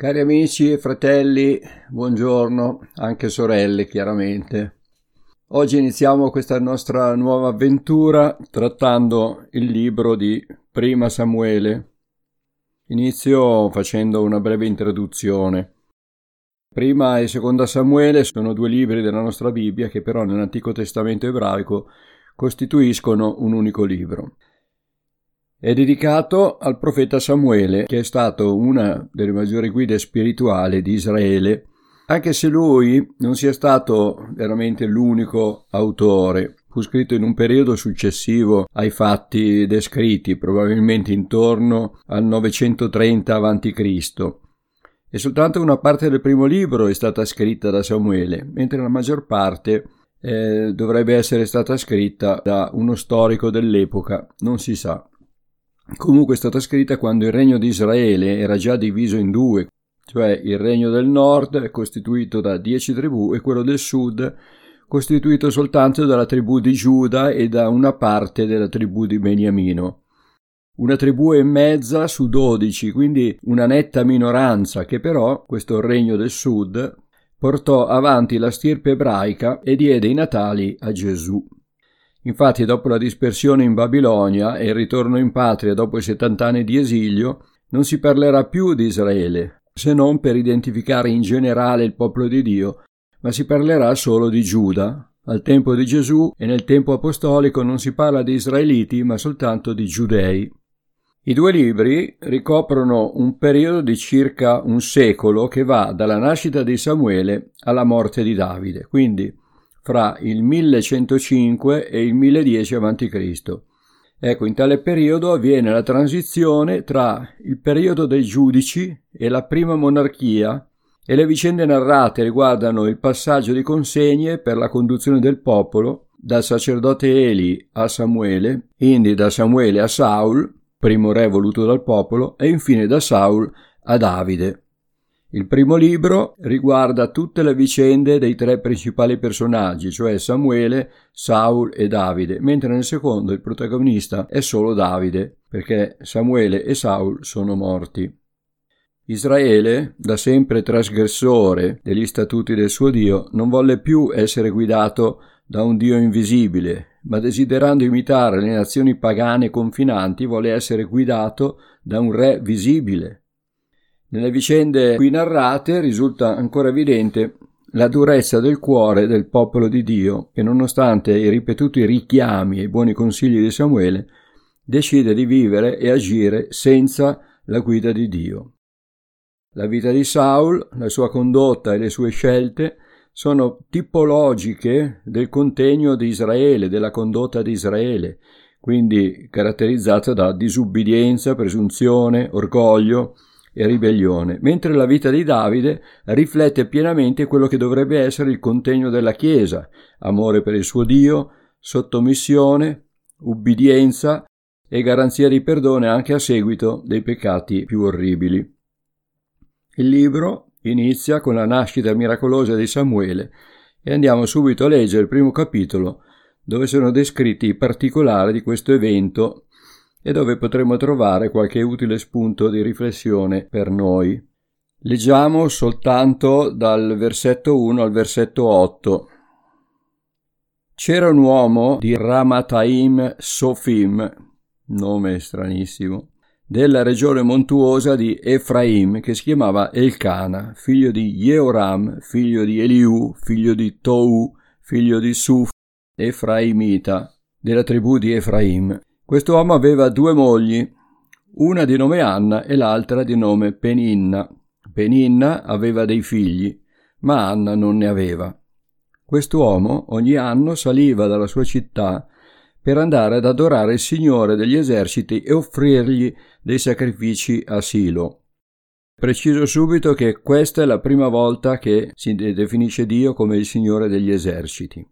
Cari amici e fratelli, buongiorno, anche sorelle chiaramente. Oggi iniziamo questa nostra nuova avventura trattando il libro di Prima Samuele. Inizio facendo una breve introduzione. Prima e Seconda Samuele sono due libri della nostra Bibbia che però nell'Antico Testamento ebraico costituiscono un unico libro. È dedicato al profeta Samuele, che è stato una delle maggiori guide spirituali di Israele, anche se lui non sia stato veramente l'unico autore. Fu scritto in un periodo successivo ai fatti descritti, probabilmente intorno al 930 a.C. E soltanto una parte del primo libro è stata scritta da Samuele, mentre la maggior parte eh, dovrebbe essere stata scritta da uno storico dell'epoca, non si sa. Comunque è stata scritta quando il regno di Israele era già diviso in due, cioè il regno del nord costituito da dieci tribù e quello del sud costituito soltanto dalla tribù di Giuda e da una parte della tribù di Beniamino. Una tribù e mezza su dodici, quindi una netta minoranza che però, questo regno del sud, portò avanti la stirpe ebraica e diede i natali a Gesù. Infatti, dopo la dispersione in Babilonia e il ritorno in patria dopo i 70 anni di esilio, non si parlerà più di Israele, se non per identificare in generale il popolo di Dio, ma si parlerà solo di Giuda. Al tempo di Gesù e nel tempo apostolico non si parla di israeliti, ma soltanto di giudei. I due libri ricoprono un periodo di circa un secolo che va dalla nascita di Samuele alla morte di Davide, quindi fra il 1105 e il 1010 a.C. Ecco, in tale periodo avviene la transizione tra il periodo dei giudici e la prima monarchia e le vicende narrate riguardano il passaggio di consegne per la conduzione del popolo dal sacerdote Eli a Samuele, quindi da Samuele a Saul, primo re voluto dal popolo, e infine da Saul a Davide. Il primo libro riguarda tutte le vicende dei tre principali personaggi, cioè Samuele, Saul e Davide, mentre nel secondo il protagonista è solo Davide, perché Samuele e Saul sono morti. Israele, da sempre trasgressore degli statuti del suo Dio, non volle più essere guidato da un Dio invisibile, ma desiderando imitare le nazioni pagane confinanti, vuole essere guidato da un re visibile, nelle vicende qui narrate risulta ancora evidente la durezza del cuore del popolo di Dio che nonostante i ripetuti richiami e i buoni consigli di Samuele decide di vivere e agire senza la guida di Dio. La vita di Saul, la sua condotta e le sue scelte sono tipologiche del contegno di Israele, della condotta di Israele, quindi caratterizzata da disubbidienza, presunzione, orgoglio, e ribellione, mentre la vita di Davide riflette pienamente quello che dovrebbe essere il contegno della Chiesa, amore per il suo Dio, sottomissione, ubbidienza e garanzia di perdono anche a seguito dei peccati più orribili. Il libro inizia con la nascita miracolosa di Samuele e andiamo subito a leggere il primo capitolo dove sono descritti i particolari di questo evento e dove potremo trovare qualche utile spunto di riflessione per noi. Leggiamo soltanto dal versetto 1 al versetto 8. C'era un uomo di Ramataim Sofim, nome stranissimo, della regione montuosa di Efraim, che si chiamava Elcana, figlio di Jeoram, figlio di Eliu, figlio di Tou, figlio di Suf, Efraimita, della tribù di Efraim. Quest'uomo aveva due mogli, una di nome Anna e l'altra di nome Peninna. Peninna aveva dei figli, ma Anna non ne aveva. Quest'uomo ogni anno saliva dalla sua città per andare ad adorare il Signore degli eserciti e offrirgli dei sacrifici a Silo. Preciso subito che questa è la prima volta che si definisce Dio come il Signore degli eserciti.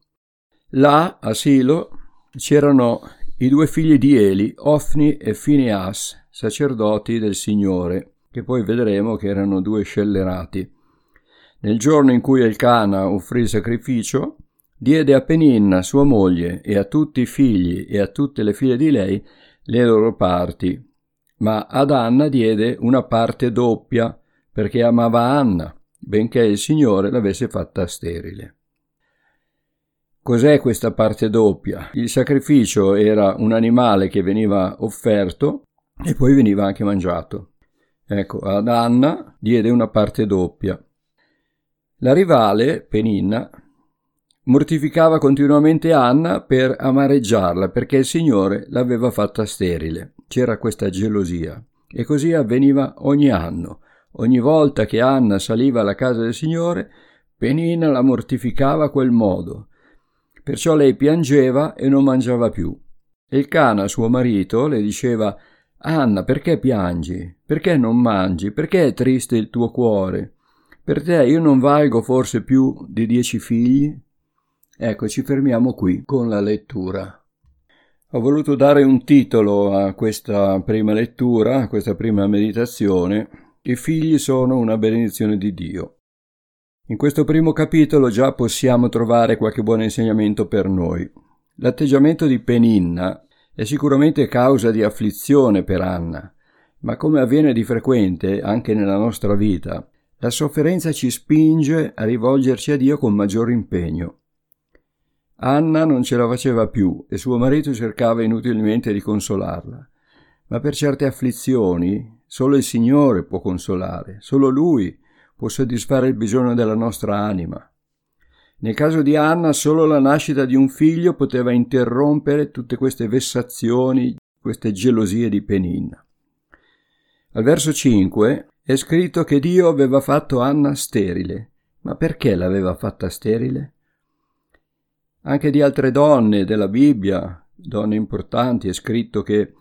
Là, a Silo, c'erano i due figli di Eli, Ofni e Phineas, sacerdoti del Signore, che poi vedremo che erano due scellerati. Nel giorno in cui Elcana offrì il sacrificio, diede a Peninna, sua moglie, e a tutti i figli e a tutte le figlie di lei le loro parti, ma ad Anna diede una parte doppia, perché amava Anna, benché il Signore l'avesse fatta sterile. Cos'è questa parte doppia? Il sacrificio era un animale che veniva offerto e poi veniva anche mangiato. Ecco, ad Anna diede una parte doppia. La rivale, Peninna, mortificava continuamente Anna per amareggiarla perché il Signore l'aveva fatta sterile. C'era questa gelosia. E così avveniva ogni anno. Ogni volta che Anna saliva alla casa del Signore, Penina la mortificava a quel modo. Perciò lei piangeva e non mangiava più. E il Cana, suo marito, le diceva Anna, perché piangi? Perché non mangi? Perché è triste il tuo cuore? Per te io non valgo forse più di dieci figli? Ecco, ci fermiamo qui con la lettura. Ho voluto dare un titolo a questa prima lettura, a questa prima meditazione. I figli sono una benedizione di Dio. In questo primo capitolo già possiamo trovare qualche buon insegnamento per noi. L'atteggiamento di Peninna è sicuramente causa di afflizione per Anna, ma come avviene di frequente anche nella nostra vita, la sofferenza ci spinge a rivolgerci a Dio con maggior impegno. Anna non ce la faceva più e suo marito cercava inutilmente di consolarla, ma per certe afflizioni solo il Signore può consolare, solo Lui può soddisfare il bisogno della nostra anima. Nel caso di Anna solo la nascita di un figlio poteva interrompere tutte queste vessazioni, queste gelosie di Peninna. Al verso 5 è scritto che Dio aveva fatto Anna sterile. Ma perché l'aveva fatta sterile? Anche di altre donne della Bibbia, donne importanti, è scritto che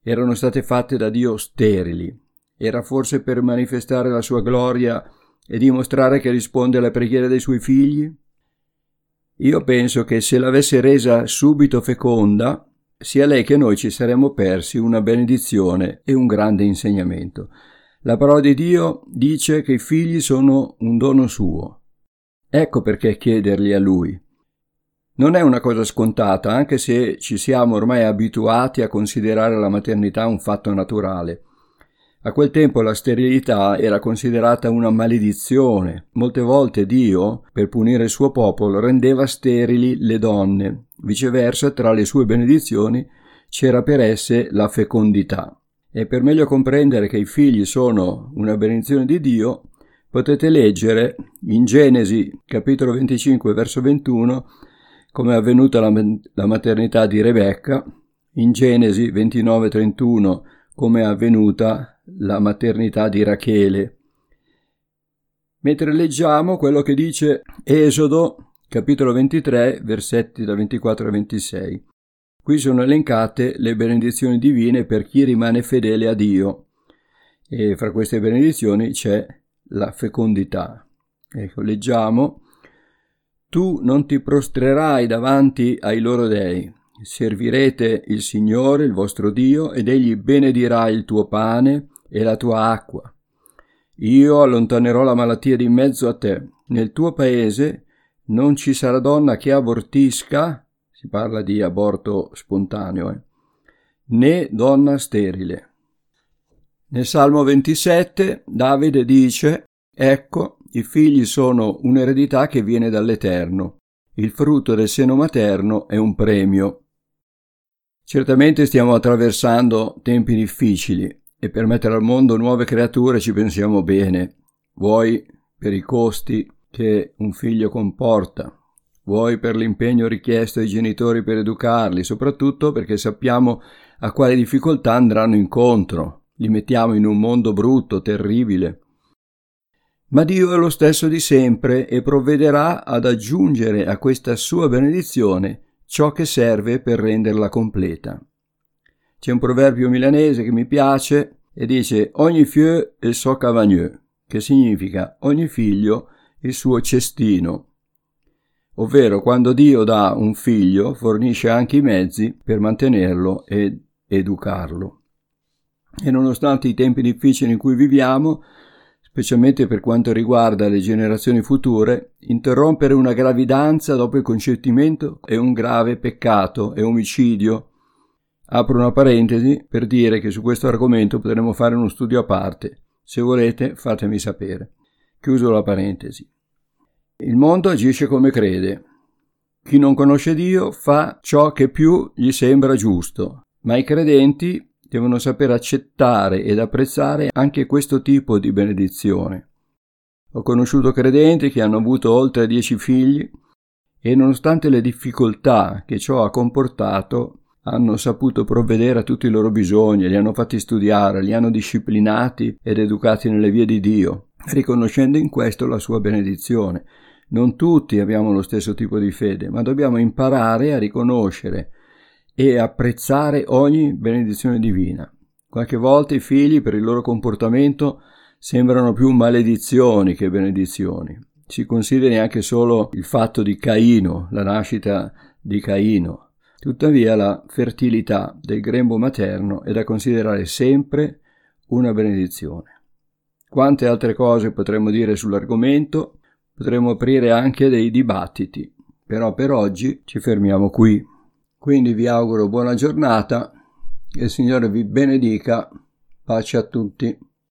erano state fatte da Dio sterili. Era forse per manifestare la sua gloria e dimostrare che risponde alle preghiere dei suoi figli? Io penso che se l'avesse resa subito feconda, sia lei che noi ci saremmo persi una benedizione e un grande insegnamento. La parola di Dio dice che i figli sono un dono suo. Ecco perché chiederli a lui. Non è una cosa scontata, anche se ci siamo ormai abituati a considerare la maternità un fatto naturale. A quel tempo la sterilità era considerata una maledizione. Molte volte Dio, per punire il suo popolo, rendeva sterili le donne. Viceversa, tra le sue benedizioni c'era per esse la fecondità. E per meglio comprendere che i figli sono una benedizione di Dio, potete leggere in Genesi capitolo 25 verso 21 come è avvenuta la, la maternità di Rebecca, in Genesi 29 31 come è avvenuta la maternità di Rachele. Mentre leggiamo quello che dice Esodo, capitolo 23, versetti da 24 a 26. Qui sono elencate le benedizioni divine per chi rimane fedele a Dio e fra queste benedizioni c'è la fecondità. Ecco, leggiamo Tu non ti prostrerai davanti ai loro dei, servirete il Signore, il vostro Dio, ed egli benedirà il tuo pane e la tua acqua. Io allontanerò la malattia di mezzo a te. Nel tuo paese non ci sarà donna che abortisca, si parla di aborto spontaneo, eh, né donna sterile. Nel Salmo 27 Davide dice, Ecco, i figli sono un'eredità che viene dall'Eterno. Il frutto del seno materno è un premio. Certamente stiamo attraversando tempi difficili e per mettere al mondo nuove creature ci pensiamo bene, vuoi per i costi che un figlio comporta, vuoi per l'impegno richiesto ai genitori per educarli, soprattutto perché sappiamo a quali difficoltà andranno incontro, li mettiamo in un mondo brutto, terribile. Ma Dio è lo stesso di sempre e provvederà ad aggiungere a questa sua benedizione ciò che serve per renderla completa. C'è un proverbio milanese che mi piace e dice ogni fieu il suo cavagneux, che significa ogni figlio il suo cestino. Ovvero quando Dio dà un figlio fornisce anche i mezzi per mantenerlo ed educarlo. E nonostante i tempi difficili in cui viviamo, specialmente per quanto riguarda le generazioni future, interrompere una gravidanza dopo il concepimento è un grave peccato, è omicidio, Apro una parentesi per dire che su questo argomento potremmo fare uno studio a parte. Se volete, fatemi sapere. Chiuso la parentesi. Il mondo agisce come crede. Chi non conosce Dio fa ciò che più gli sembra giusto, ma i credenti devono saper accettare ed apprezzare anche questo tipo di benedizione. Ho conosciuto credenti che hanno avuto oltre dieci figli e nonostante le difficoltà che ciò ha comportato, hanno saputo provvedere a tutti i loro bisogni, li hanno fatti studiare, li hanno disciplinati ed educati nelle vie di Dio, riconoscendo in questo la sua benedizione. Non tutti abbiamo lo stesso tipo di fede, ma dobbiamo imparare a riconoscere e apprezzare ogni benedizione divina. Qualche volta i figli, per il loro comportamento, sembrano più maledizioni che benedizioni. Si consideri anche solo il fatto di Caino, la nascita di Caino. Tuttavia la fertilità del grembo materno è da considerare sempre una benedizione. Quante altre cose potremmo dire sull'argomento, potremmo aprire anche dei dibattiti, però per oggi ci fermiamo qui. Quindi vi auguro buona giornata e il Signore vi benedica. Pace a tutti.